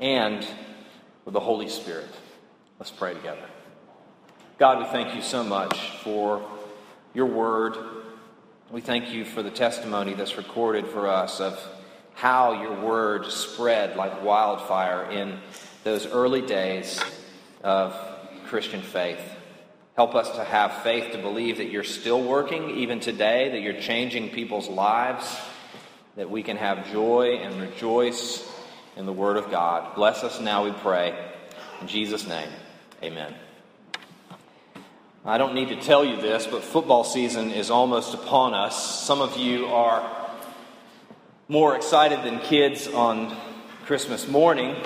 and with the Holy Spirit. Let's pray together. God, we thank you so much for your word. We thank you for the testimony that's recorded for us of how your word spread like wildfire in those early days of Christian faith. Help us to have faith to believe that you're still working even today, that you're changing people's lives, that we can have joy and rejoice in the Word of God. Bless us now, we pray. In Jesus' name, amen. I don't need to tell you this, but football season is almost upon us. Some of you are more excited than kids on Christmas morning.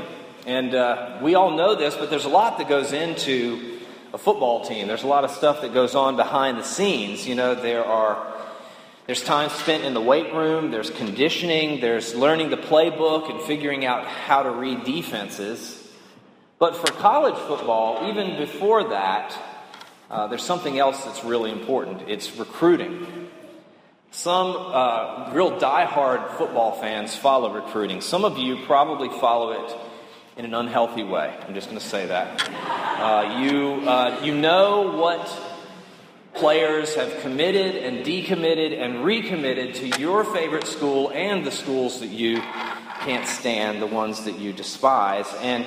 And uh, we all know this, but there's a lot that goes into a football team. There's a lot of stuff that goes on behind the scenes. You know, there are there's time spent in the weight room, there's conditioning, there's learning the playbook and figuring out how to read defenses. But for college football, even before that, uh, there's something else that's really important. It's recruiting. Some uh, real die-hard football fans follow recruiting. Some of you probably follow it in an unhealthy way. I'm just going to say that. Uh, you, uh, you know what players have committed and decommitted and recommitted to your favorite school and the schools that you can't stand, the ones that you despise. And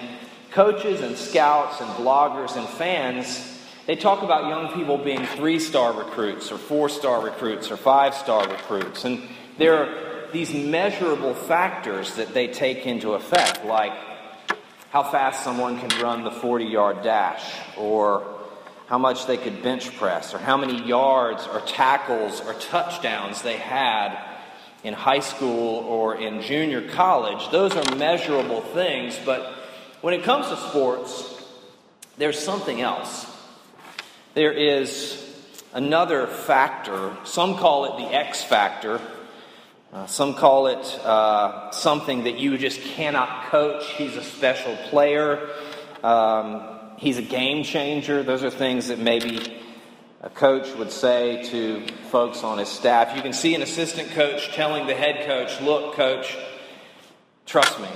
coaches and scouts and bloggers and fans they talk about young people being three star recruits or four star recruits or five star recruits. And there are these measurable factors that they take into effect, like how fast someone can run the 40 yard dash, or how much they could bench press, or how many yards or tackles or touchdowns they had in high school or in junior college. Those are measurable things, but when it comes to sports, there's something else. There is another factor. Some call it the X factor. Uh, some call it uh, something that you just cannot coach. He's a special player. Um, he's a game changer. Those are things that maybe a coach would say to folks on his staff. You can see an assistant coach telling the head coach, Look, coach, trust me,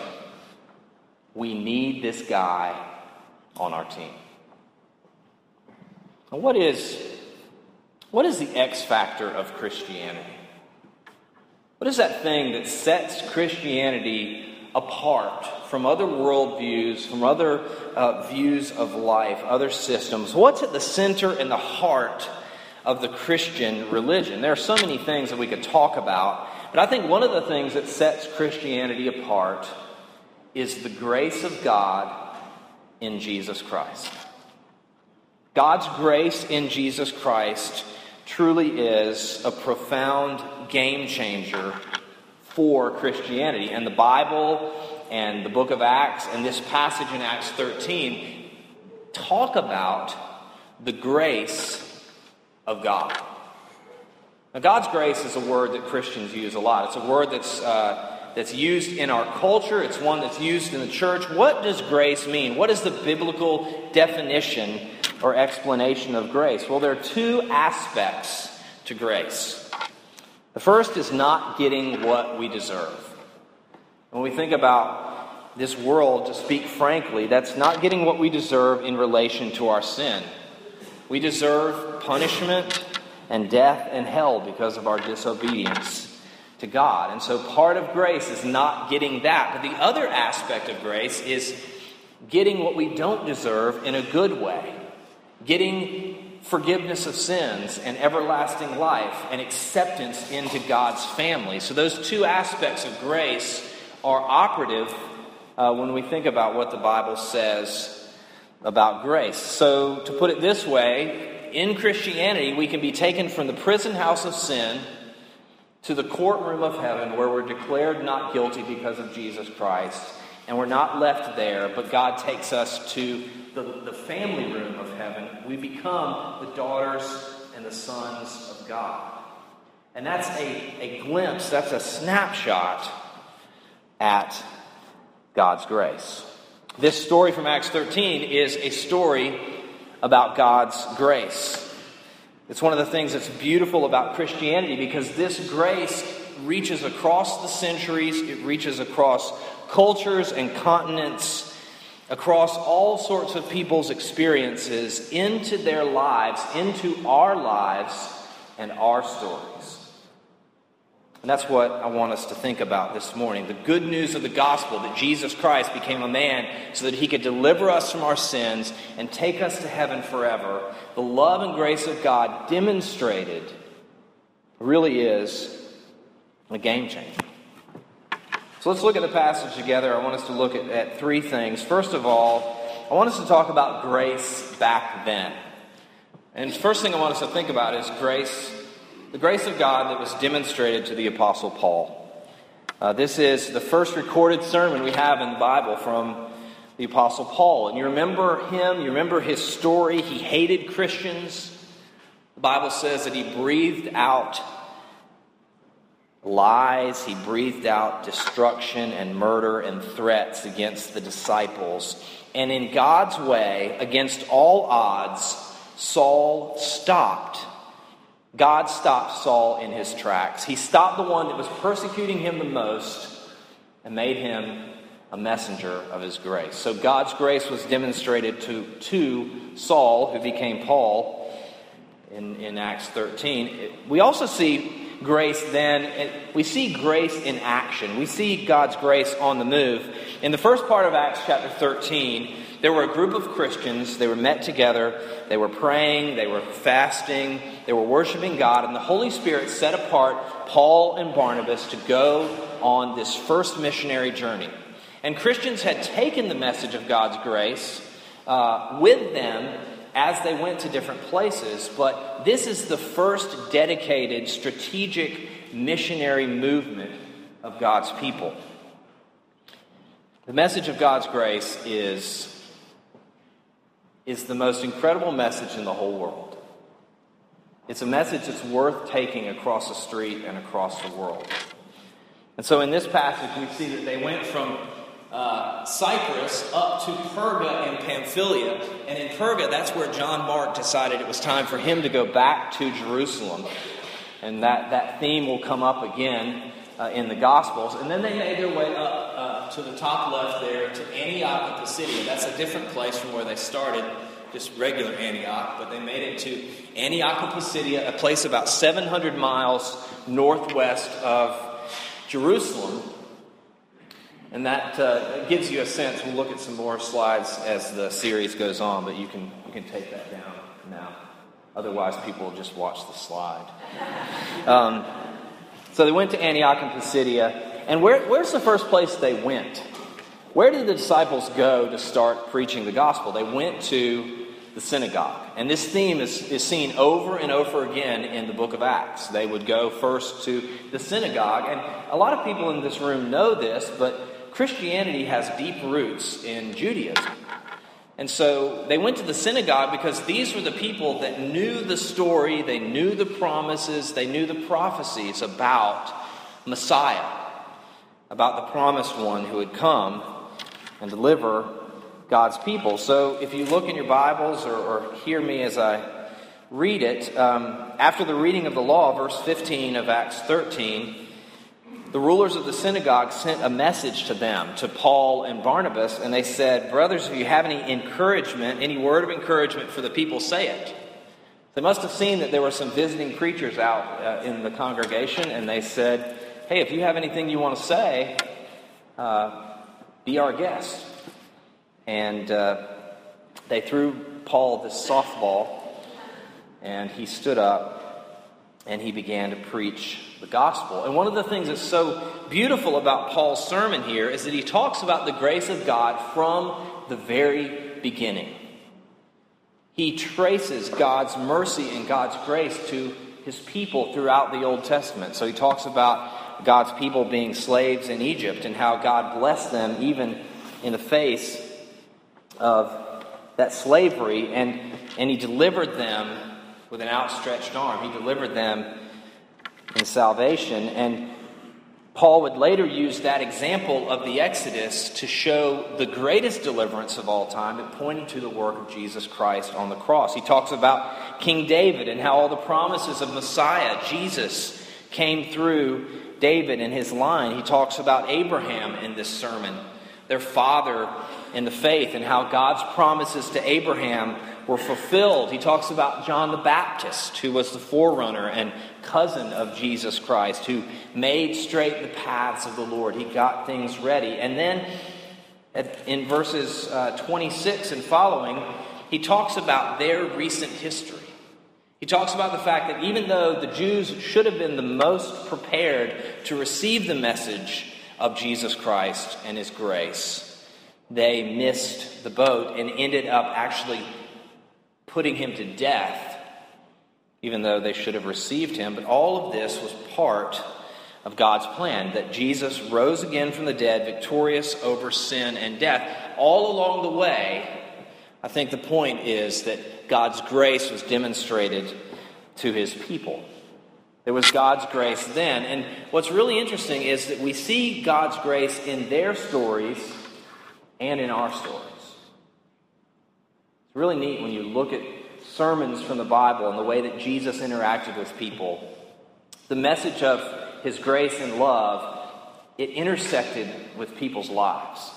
we need this guy on our team. What is, what is the X factor of Christianity? What is that thing that sets Christianity apart from other worldviews, from other uh, views of life, other systems? What's at the center and the heart of the Christian religion? There are so many things that we could talk about, but I think one of the things that sets Christianity apart is the grace of God in Jesus Christ. God's grace in Jesus Christ truly is a profound game changer for Christianity. And the Bible and the book of Acts and this passage in Acts 13 talk about the grace of God. Now, God's grace is a word that Christians use a lot. It's a word that's, uh, that's used in our culture, it's one that's used in the church. What does grace mean? What is the biblical definition or explanation of grace? Well, there are two aspects to grace. The first is not getting what we deserve. When we think about this world, to speak frankly, that's not getting what we deserve in relation to our sin. We deserve punishment and death and hell because of our disobedience to God. And so part of grace is not getting that. But the other aspect of grace is getting what we don't deserve in a good way getting forgiveness of sins and everlasting life and acceptance into God's family. So, those two aspects of grace are operative uh, when we think about what the Bible says about grace. So, to put it this way, in Christianity, we can be taken from the prison house of sin to the courtroom of heaven where we're declared not guilty because of Jesus Christ and we're not left there, but God takes us to the, the family room of heaven. We become the daughters and the sons of God. And that's a, a glimpse, that's a snapshot at God's grace. This story from Acts 13 is a story about God's grace. It's one of the things that's beautiful about Christianity because this grace reaches across the centuries, it reaches across cultures and continents, across all sorts of people's experiences, into their lives, into our lives and our stories. And that's what I want us to think about this morning. The good news of the gospel that Jesus Christ became a man so that he could deliver us from our sins and take us to heaven forever. The love and grace of God demonstrated really is a game changer. So let's look at the passage together. I want us to look at, at three things. First of all, I want us to talk about grace back then. And first thing I want us to think about is grace the grace of God that was demonstrated to the Apostle Paul. Uh, this is the first recorded sermon we have in the Bible from the Apostle Paul. And you remember him, you remember his story. He hated Christians. The Bible says that he breathed out lies, he breathed out destruction and murder and threats against the disciples. And in God's way, against all odds, Saul stopped God stopped Saul in his tracks. He stopped the one that was persecuting him the most and made him a messenger of his grace. So God's grace was demonstrated to, to Saul, who became Paul in, in Acts 13. We also see grace then, we see grace in action. We see God's grace on the move. In the first part of Acts chapter 13, there were a group of Christians. They were met together. They were praying. They were fasting. They were worshiping God. And the Holy Spirit set apart Paul and Barnabas to go on this first missionary journey. And Christians had taken the message of God's grace uh, with them as they went to different places. But this is the first dedicated, strategic missionary movement of God's people. The message of God's grace is is the most incredible message in the whole world. It's a message that's worth taking across the street and across the world. And so in this passage, we see that they went from uh, Cyprus up to Perga in Pamphylia. And in Perga, that's where John Mark decided it was time for him to go back to Jerusalem. And that, that theme will come up again uh, in the Gospels. And then they made their way up uh, to the top left there to Antioch of Pisidia. That's a different place from where they started, just regular Antioch, but they made it to Antioch of Pisidia, a place about 700 miles northwest of Jerusalem. And that uh, gives you a sense. We'll look at some more slides as the series goes on, but you can, you can take that down now. Otherwise, people will just watch the slide. Um, so they went to Antioch and Pisidia. And where, where's the first place they went? Where did the disciples go to start preaching the gospel? They went to the synagogue. And this theme is, is seen over and over again in the book of Acts. They would go first to the synagogue. And a lot of people in this room know this, but Christianity has deep roots in Judaism. And so they went to the synagogue because these were the people that knew the story, they knew the promises, they knew the prophecies about Messiah, about the promised one who would come and deliver God's people. So if you look in your Bibles or, or hear me as I read it, um, after the reading of the law, verse 15 of Acts 13, the rulers of the synagogue sent a message to them, to Paul and Barnabas, and they said, Brothers, if you have any encouragement, any word of encouragement for the people, say it. They must have seen that there were some visiting preachers out uh, in the congregation, and they said, Hey, if you have anything you want to say, uh, be our guest. And uh, they threw Paul this softball, and he stood up and he began to preach the gospel. And one of the things that's so beautiful about Paul's sermon here is that he talks about the grace of God from the very beginning. He traces God's mercy and God's grace to his people throughout the Old Testament. So he talks about God's people being slaves in Egypt and how God blessed them even in the face of that slavery, and, and he delivered them with an outstretched arm. He delivered them in salvation. And Paul would later use that example of the Exodus to show the greatest deliverance of all time and pointing to the work of Jesus Christ on the cross. He talks about King David and how all the promises of Messiah, Jesus, came through David and his line. He talks about Abraham in this sermon, their father in the faith, and how God's promises to Abraham were fulfilled. He talks about John the Baptist, who was the forerunner and cousin of Jesus Christ, who made straight the paths of the Lord. He got things ready. And then in verses uh, 26 and following, he talks about their recent history. He talks about the fact that even though the Jews should have been the most prepared to receive the message of Jesus Christ and his grace, they missed the boat and ended up actually putting him to death, even though they should have received him. But all of this was part of God's plan that Jesus rose again from the dead, victorious over sin and death. All along the way, I think the point is that God's grace was demonstrated to his people. There was God's grace then. And what's really interesting is that we see God's grace in their stories and in our stories. Really neat when you look at sermons from the Bible and the way that Jesus interacted with people. The message of his grace and love, it intersected with people's lives.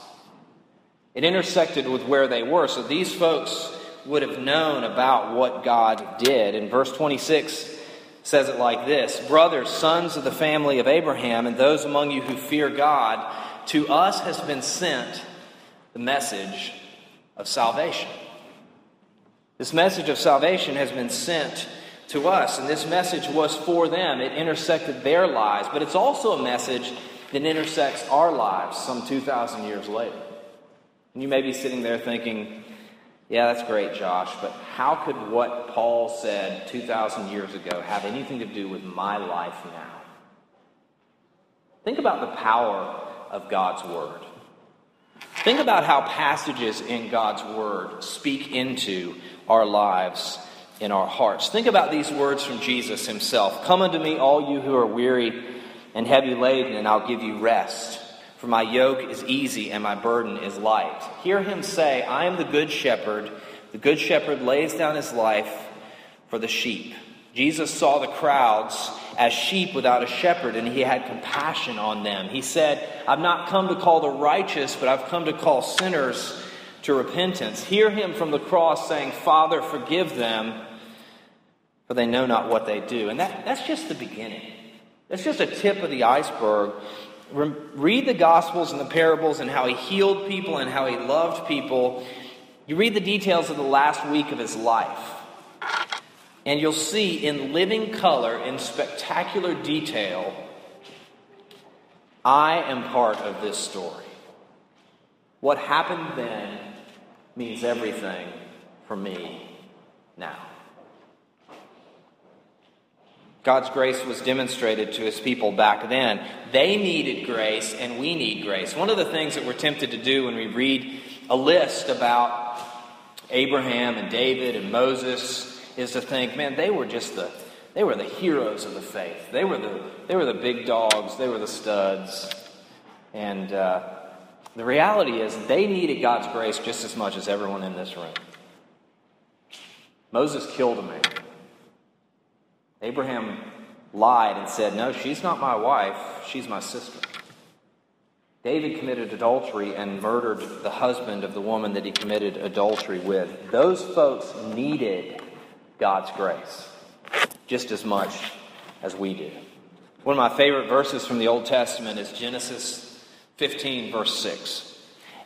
It intersected with where they were. So these folks would have known about what God did. And verse 26 says it like this Brothers, sons of the family of Abraham, and those among you who fear God, to us has been sent the message of salvation. This message of salvation has been sent to us, and this message was for them. It intersected their lives, but it's also a message that intersects our lives some 2,000 years later. And you may be sitting there thinking, yeah, that's great, Josh, but how could what Paul said 2,000 years ago have anything to do with my life now? Think about the power of God's Word. Think about how passages in God's Word speak into our lives in our hearts. Think about these words from Jesus himself Come unto me, all you who are weary and heavy laden, and I'll give you rest. For my yoke is easy and my burden is light. Hear him say, I am the good shepherd. The good shepherd lays down his life for the sheep. Jesus saw the crowds as sheep without a shepherd, and he had compassion on them. He said, I've not come to call the righteous, but I've come to call sinners to repentance. Hear him from the cross saying, Father, forgive them, for they know not what they do. And that, that's just the beginning. That's just a tip of the iceberg. Read the Gospels and the parables and how he healed people and how he loved people. You read the details of the last week of his life. And you'll see in living color, in spectacular detail, I am part of this story. What happened then means everything for me now. God's grace was demonstrated to his people back then. They needed grace, and we need grace. One of the things that we're tempted to do when we read a list about Abraham and David and Moses is to think, man, they were just the they were the heroes of the faith. They were the they were the big dogs. They were the studs. And uh, the reality is, they needed God's grace just as much as everyone in this room. Moses killed a man. Abraham lied and said, No, she's not my wife, she's my sister. David committed adultery and murdered the husband of the woman that he committed adultery with. Those folks needed God's grace just as much as we do. One of my favorite verses from the Old Testament is Genesis 15, verse 6.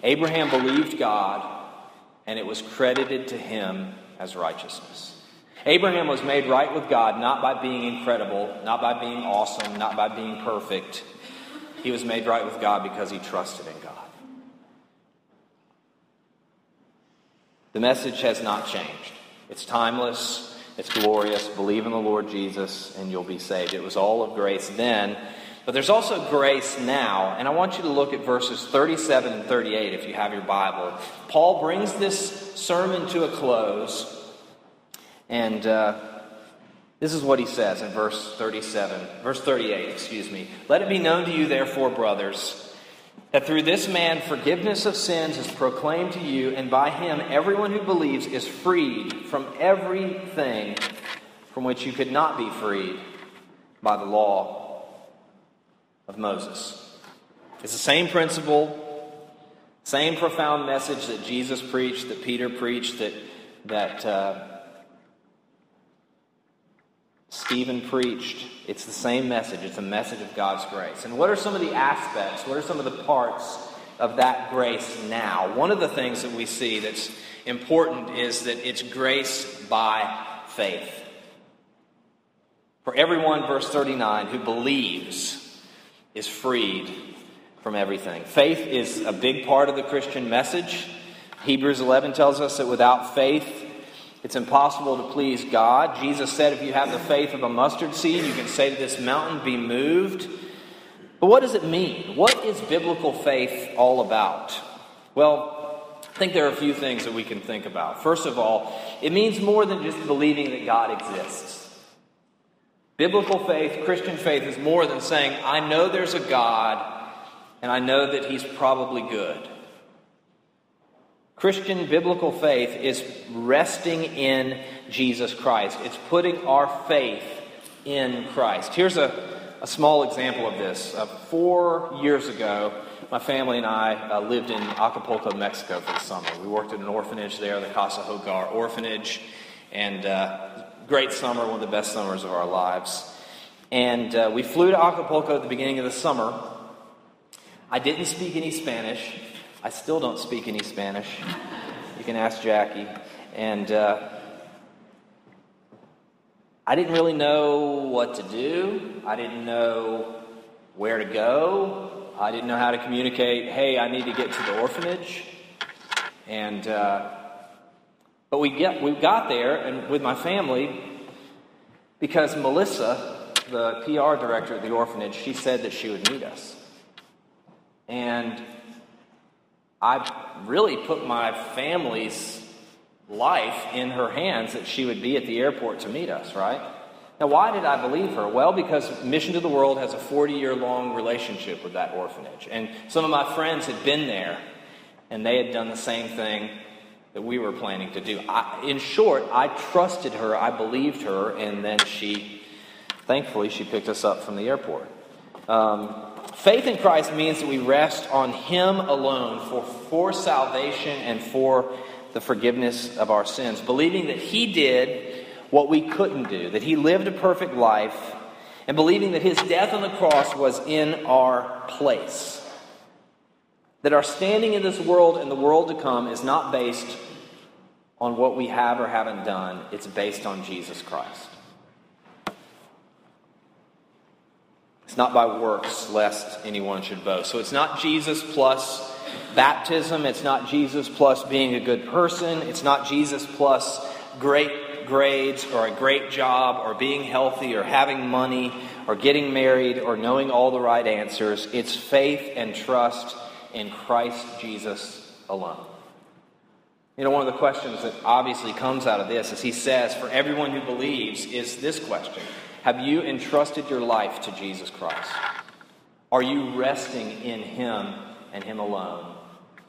Abraham believed God, and it was credited to him as righteousness. Abraham was made right with God not by being incredible, not by being awesome, not by being perfect. He was made right with God because he trusted in God. The message has not changed. It's timeless, it's glorious. Believe in the Lord Jesus, and you'll be saved. It was all of grace then, But there's also grace now, and I want you to look at verses 37 and 38 if you have your Bible. Paul brings this sermon to a close, and uh, this is what he says in verse 37, verse 38, excuse me. Let it be known to you, therefore, brothers, that through this man forgiveness of sins is proclaimed to you, and by him everyone who believes is freed from everything from which you could not be freed by the law of Moses. It's the same principle, same profound message that Jesus preached, that Peter preached, that, that uh, Stephen preached. It's the same message. It's a message of God's grace. And what are some of the aspects, what are some of the parts of that grace now? One of the things that we see that's important is that it's grace by faith. For everyone, verse 39, who believes, is freed from everything. Faith is a big part of the Christian message. Hebrews 11 tells us that without faith, it's impossible to please God. Jesus said, if you have the faith of a mustard seed, you can say to this mountain, be moved. But what does it mean? What is biblical faith all about? Well, I think there are a few things that we can think about. First of all, it means more than just believing that God exists. Biblical faith, Christian faith, is more than saying, I know there's a God and I know that He's probably good. Christian biblical faith is resting in Jesus Christ. It's putting our faith in Christ. Here's a, a small example of this. Uh, four years ago, my family and I uh, lived in Acapulco, Mexico for the summer. We worked at an orphanage there, the Casa Hogar Orphanage, and uh, great summer, one of the best summers of our lives. And uh, we flew to Acapulco at the beginning of the summer. I didn't speak any Spanish. I still don't speak any Spanish. You can ask Jackie. And uh, I didn't really know what to do. I didn't know where to go. I didn't know how to communicate, hey, I need to get to the orphanage. And uh, but we get we got there and with my family because Melissa, the PR director at the orphanage, she said that she would meet us. And I really put my family's life in her hands that she would be at the airport to meet us, right? Now, why did I believe her? Well, because Mission to the World has a 40 year long relationship with that orphanage. And some of my friends had been there, and they had done the same thing that we were planning to do. I, in short, I trusted her, I believed her, and then she, thankfully, she picked us up from the airport. Um, faith in Christ means that we rest on Him alone for, for salvation and for the forgiveness of our sins, believing that He did what we couldn't do, that He lived a perfect life, and believing that His death on the cross was in our place. That our standing in this world and the world to come is not based on what we have or haven't done, it's based on Jesus Christ. It's not by works, lest anyone should boast. So it's not Jesus plus baptism. It's not Jesus plus being a good person. It's not Jesus plus great grades or a great job or being healthy or having money or getting married or knowing all the right answers. It's faith and trust in Christ Jesus alone. You know, one of the questions that obviously comes out of this, as he says, for everyone who believes, is this question Have you entrusted your life to Jesus Christ? Are you resting in Him and Him alone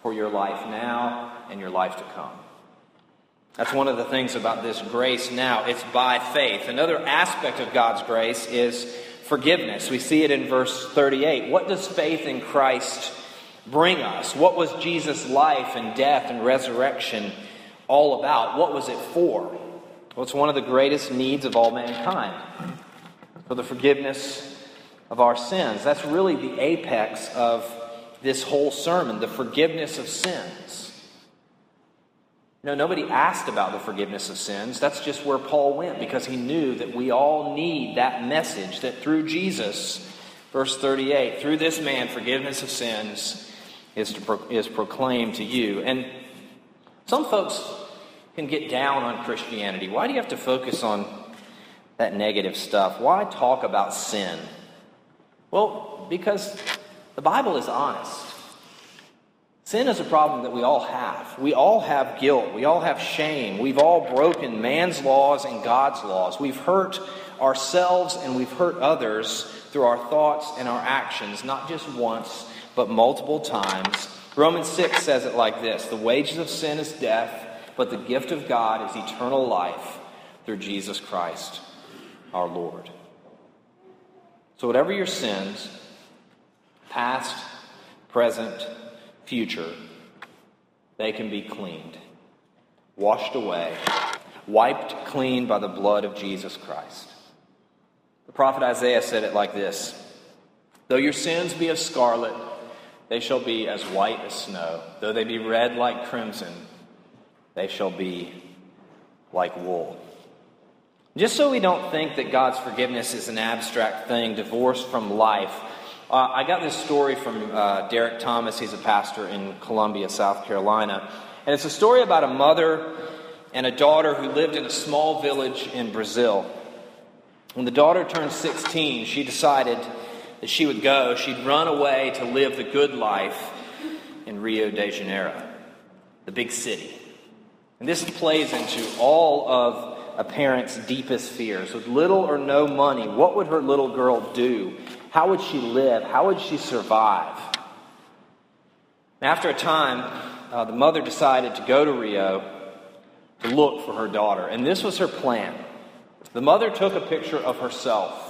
for your life now and your life to come? That's one of the things about this grace now. It's by faith. Another aspect of God's grace is forgiveness. We see it in verse 38. What does faith in Christ bring us? What was Jesus' life and death and resurrection all about? What was it for? Well, it's one of the greatest needs of all mankind for the forgiveness of our sins. That's really the apex of this whole sermon the forgiveness of sins. Know, nobody asked about the forgiveness of sins. That's just where Paul went because he knew that we all need that message that through Jesus, verse 38, through this man, forgiveness of sins is, to pro- is proclaimed to you. And some folks can get down on Christianity. Why do you have to focus on that negative stuff? Why talk about sin? Well, because the Bible is honest. Sin is a problem that we all have. We all have guilt. We all have shame. We've all broken man's laws and God's laws. We've hurt ourselves and we've hurt others through our thoughts and our actions, not just once, but multiple times. Romans 6 says it like this The wages of sin is death, but the gift of God is eternal life through Jesus Christ our Lord. So, whatever your sins, past, present, future, they can be cleaned, washed away, wiped clean by the blood of Jesus Christ. The prophet Isaiah said it like this Though your sins be as scarlet, they shall be as white as snow. Though they be red like crimson, they shall be like wool. Just so we don't think that God's forgiveness is an abstract thing, divorced from life, uh, I got this story from uh, Derek Thomas. He's a pastor in Columbia, South Carolina. And it's a story about a mother and a daughter who lived in a small village in Brazil. When the daughter turned 16, she decided that she would go. She'd run away to live the good life in Rio de Janeiro, the big city. And this plays into all of a parent's deepest fears. With little or no money, what would her little girl do? How would she live? How would she survive? After a time, uh, the mother decided to go to Rio to look for her daughter. And this was her plan. The mother took a picture of herself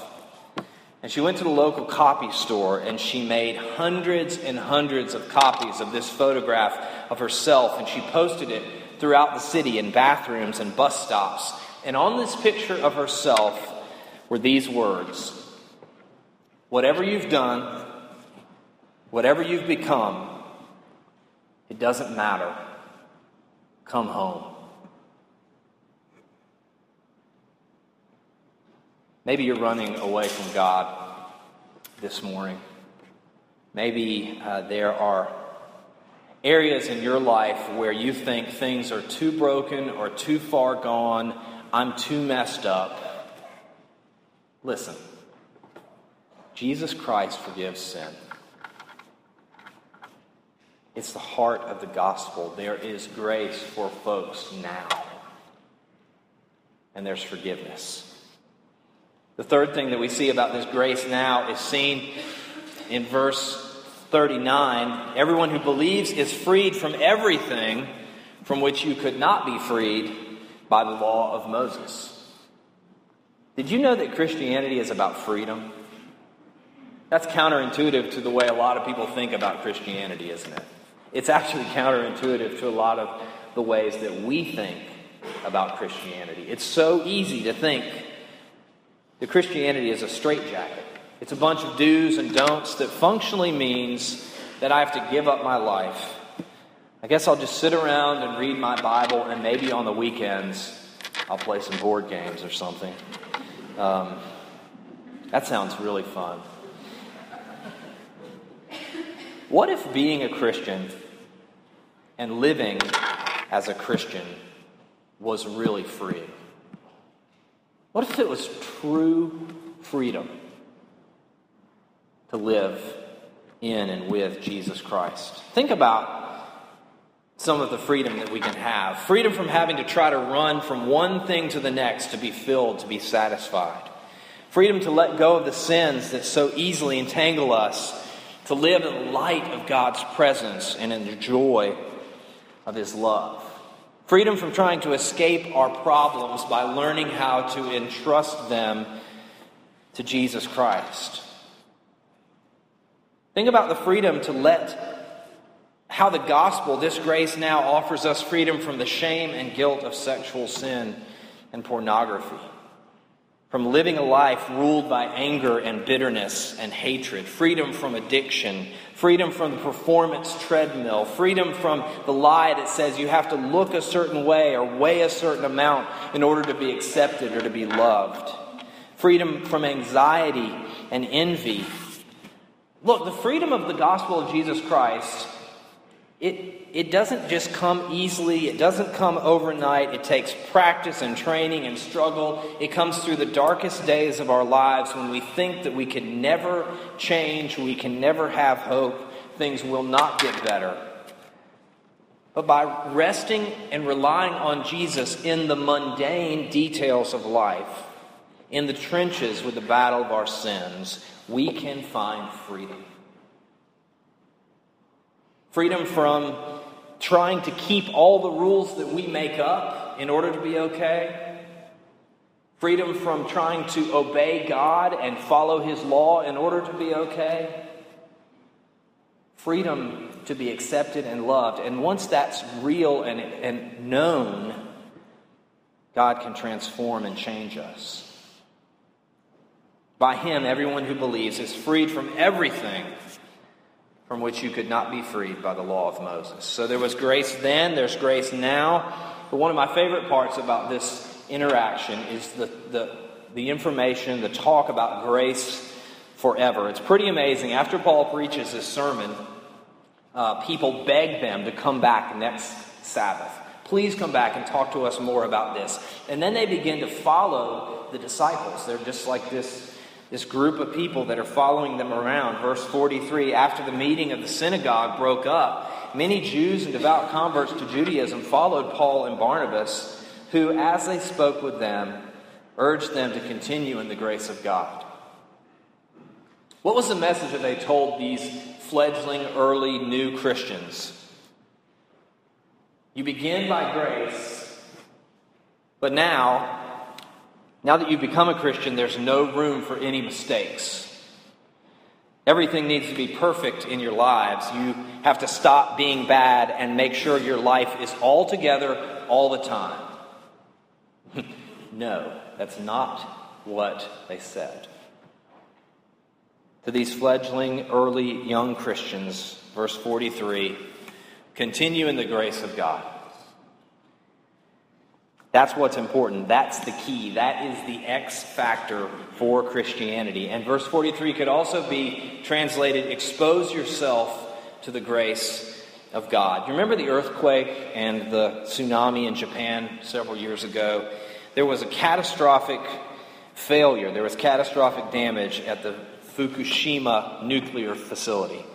and she went to the local copy store and she made hundreds and hundreds of copies of this photograph of herself and she posted it throughout the city in bathrooms and bus stops. And on this picture of herself were these words Whatever you've done, whatever you've become, it doesn't matter. Come home. Maybe you're running away from God this morning. Maybe uh, there are areas in your life where you think things are too broken or too far gone. I'm too messed up. Listen, Jesus Christ forgives sin. It's the heart of the gospel. There is grace for folks now, and there's forgiveness. The third thing that we see about this grace now is seen in verse 39. Everyone who believes is freed from everything from which you could not be freed by the law of Moses. Did you know that Christianity is about freedom? That's counterintuitive to the way a lot of people think about Christianity, isn't it? It's actually counterintuitive to a lot of the ways that we think about Christianity. It's so easy to think Christianity is a straitjacket. It's a bunch of do's and don'ts that functionally means that I have to give up my life. I guess I'll just sit around and read my Bible, and maybe on the weekends I'll play some board games or something. Um, that sounds really fun. What if being a Christian and living as a Christian was really freeing? What if it was true freedom to live in and with Jesus Christ? Think about some of the freedom that we can have freedom from having to try to run from one thing to the next to be filled, to be satisfied. Freedom to let go of the sins that so easily entangle us, to live in the light of God's presence and in the joy of His love. Freedom from trying to escape our problems by learning how to entrust them to Jesus Christ. Think about the freedom to let how the gospel, this grace now offers us freedom from the shame and guilt of sexual sin and pornography from living a life ruled by anger and bitterness and hatred, freedom from addiction, freedom from the performance treadmill, freedom from the lie that says you have to look a certain way or weigh a certain amount in order to be accepted or to be loved, freedom from anxiety and envy. Look, the freedom of the gospel of Jesus Christ it, it doesn't just come easily, it doesn't come overnight. It takes practice and training and struggle. It comes through the darkest days of our lives when we think that we can never change, we can never have hope, things will not get better. But by resting and relying on Jesus in the mundane details of life, in the trenches with the battle of our sins, we can find freedom. Freedom from trying to keep all the rules that we make up in order to be okay. Freedom from trying to obey God and follow His law in order to be okay. Freedom to be accepted and loved. And once that's real and, and known, God can transform and change us. By Him, everyone who believes is freed from everything from which you could not be freed by the law of Moses. So there was grace then, there's grace now. But one of my favorite parts about this interaction is the, the, the information, the talk about grace forever. It's pretty amazing. After Paul preaches this sermon, uh, people beg them to come back next Sabbath. Please come back and talk to us more about this. And then they begin to follow the disciples. They're just like this this group of people that are following them around. Verse 43 After the meeting of the synagogue broke up, many Jews and devout converts to Judaism followed Paul and Barnabas, who, as they spoke with them, urged them to continue in the grace of God. What was the message that they told these fledgling, early, new Christians? You begin by grace, but now now that you've become a Christian, there's no room for any mistakes. Everything needs to be perfect in your lives. You have to stop being bad and make sure your life is all together all the time. no, that's not what they said. To these fledgling, early, young Christians, verse 43 continue in the grace of God. That's what's important. That's the key. That is the X factor for Christianity. And verse 43 could also be translated expose yourself to the grace of God. You remember the earthquake and the tsunami in Japan several years ago? There was a catastrophic failure, there was catastrophic damage at the Fukushima nuclear facility.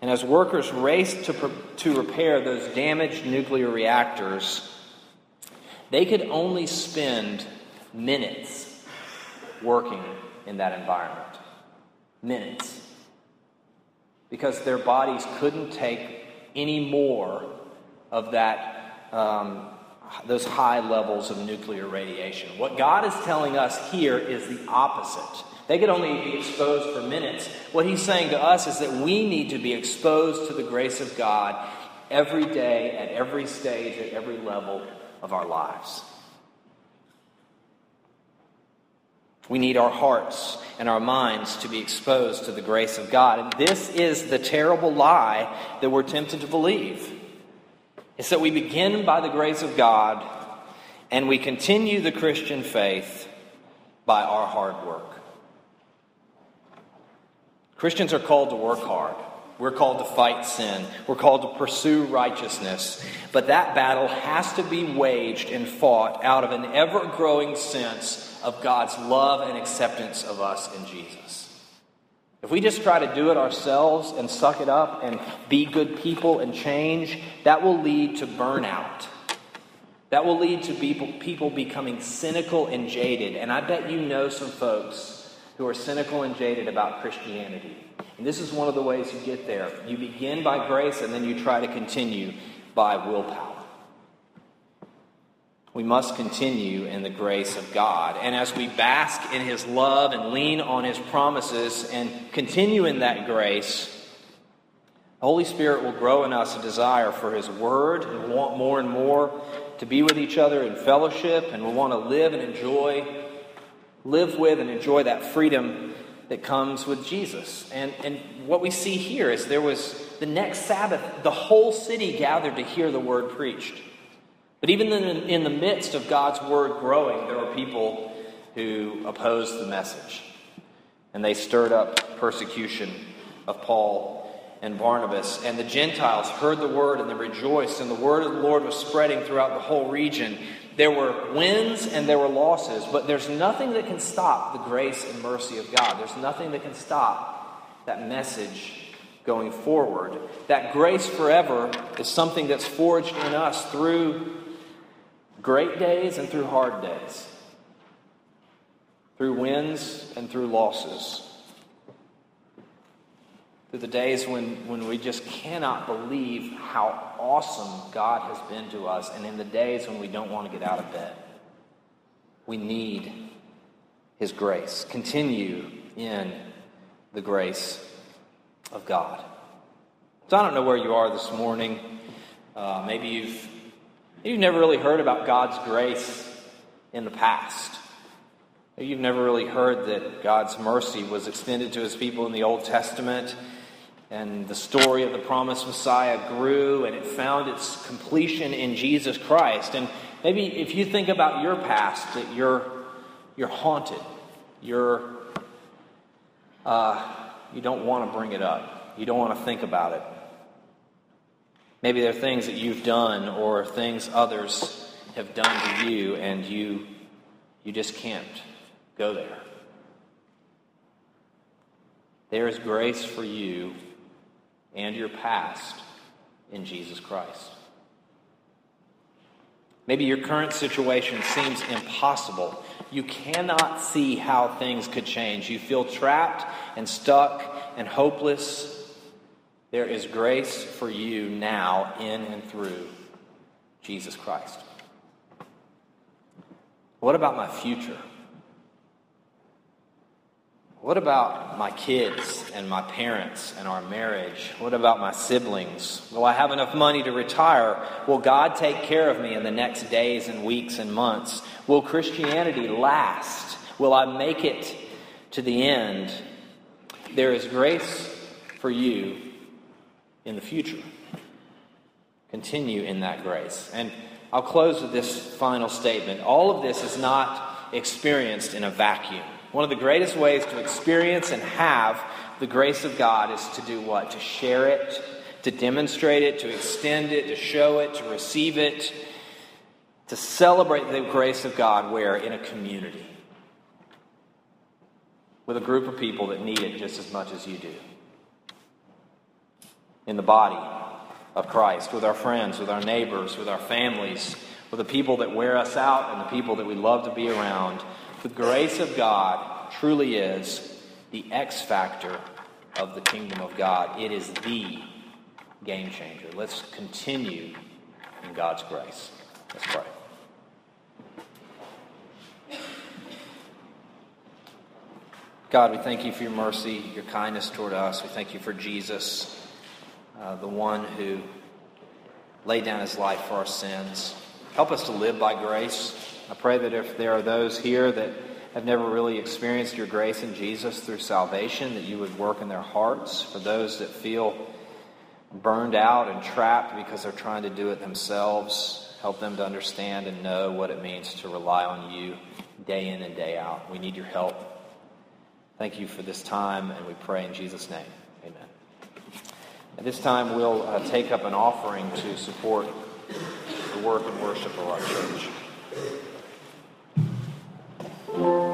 And as workers raced to, to repair those damaged nuclear reactors, they could only spend minutes working in that environment. Minutes. Because their bodies couldn't take any more of that, um, those high levels of nuclear radiation. What God is telling us here is the opposite. They could only be exposed for minutes. What He's saying to us is that we need to be exposed to the grace of God every day, at every stage, at every level of our lives. We need our hearts and our minds to be exposed to the grace of God. And this is the terrible lie that we're tempted to believe. It's that we begin by the grace of God and we continue the Christian faith by our hard work. Christians are called to work hard. We're called to fight sin. We're called to pursue righteousness. But that battle has to be waged and fought out of an ever growing sense of God's love and acceptance of us in Jesus. If we just try to do it ourselves and suck it up and be good people and change, that will lead to burnout. That will lead to people, becoming cynical and jaded. And I bet you know some folks who are cynical and jaded about Christianity. And this is one of the ways you get there. You begin by grace and then you try to continue by willpower. We must continue in the grace of God. And as we bask in His love and lean on His promises and continue in that grace, the Holy Spirit will grow in us a desire for His Word and we'll want more and more to be with each other in fellowship and we'll want to live and enjoy, live with and enjoy that freedom that comes with Jesus. And, and what we see here is there was the next Sabbath, the whole city gathered to hear the word preached. But even in, in the midst of God's word growing, there were people who opposed the message. And they stirred up persecution of Paul and Barnabas. And the Gentiles heard the word and they rejoiced, and the word of the Lord was spreading throughout the whole region. There were wins and there were losses, but there's nothing that can stop the grace and mercy of God. There's nothing that can stop that message going forward. That grace forever is something that's forged in us through great days and through hard days, through wins and through losses through the days when, when we just cannot believe how awesome God has been to us, and in the days when we don't want to get out of bed. We need His grace. Continue in the grace of God. So I don't know where you are this morning. Uh, maybe you've you've never really heard about God's grace in the past. Maybe you've never really heard that God's mercy was extended to His people in the Old Testament and the story of the promised Messiah grew and it found its completion in Jesus Christ. And maybe if you think about your past, that you're, you're haunted, you're, uh, you don't want to bring it up, you don't want to think about it. Maybe there are things that you've done or things others have done to you, and you, you just can't go there. There is grace for you and your past in Jesus Christ. Maybe your current situation seems impossible. You cannot see how things could change. You feel trapped and stuck and hopeless. There is grace for you now in and through Jesus Christ. What about my future? What about my kids and my parents and our marriage? What about my siblings? Will I have enough money to retire? Will God take care of me in the next days and weeks and months? Will Christianity last? Will I make it to the end? There is grace for you in the future. Continue in that grace. And I'll close with this final statement. All of this is not experienced in a vacuum. One of the greatest ways to experience and have the grace of God is to do what? To share it, to demonstrate it, to extend it, to show it, to receive it, to celebrate the grace of God where? In a community. With a group of people that need it just as much as you do. In the body of Christ, with our friends, with our neighbors, with our families, with the people that wear us out and the people that we love to be around the grace of God truly is the X factor of the kingdom of God. It is the game changer. Let's continue in God's grace. Let's pray. God, we thank you for your mercy, your kindness toward us. We thank you for Jesus, uh, the one who laid down his life for our sins. Help us to live by grace. I pray that if there are those here that have never really experienced your grace in Jesus through salvation, that you would work in their hearts. For those that feel burned out and trapped because they're trying to do it themselves, help them to understand and know what it means to rely on you day in and day out. We need your help. Thank you for this time, and we pray in Jesus' name. Amen. At this time, we'll uh, take up an offering to support the work and worship of our church. Thank you.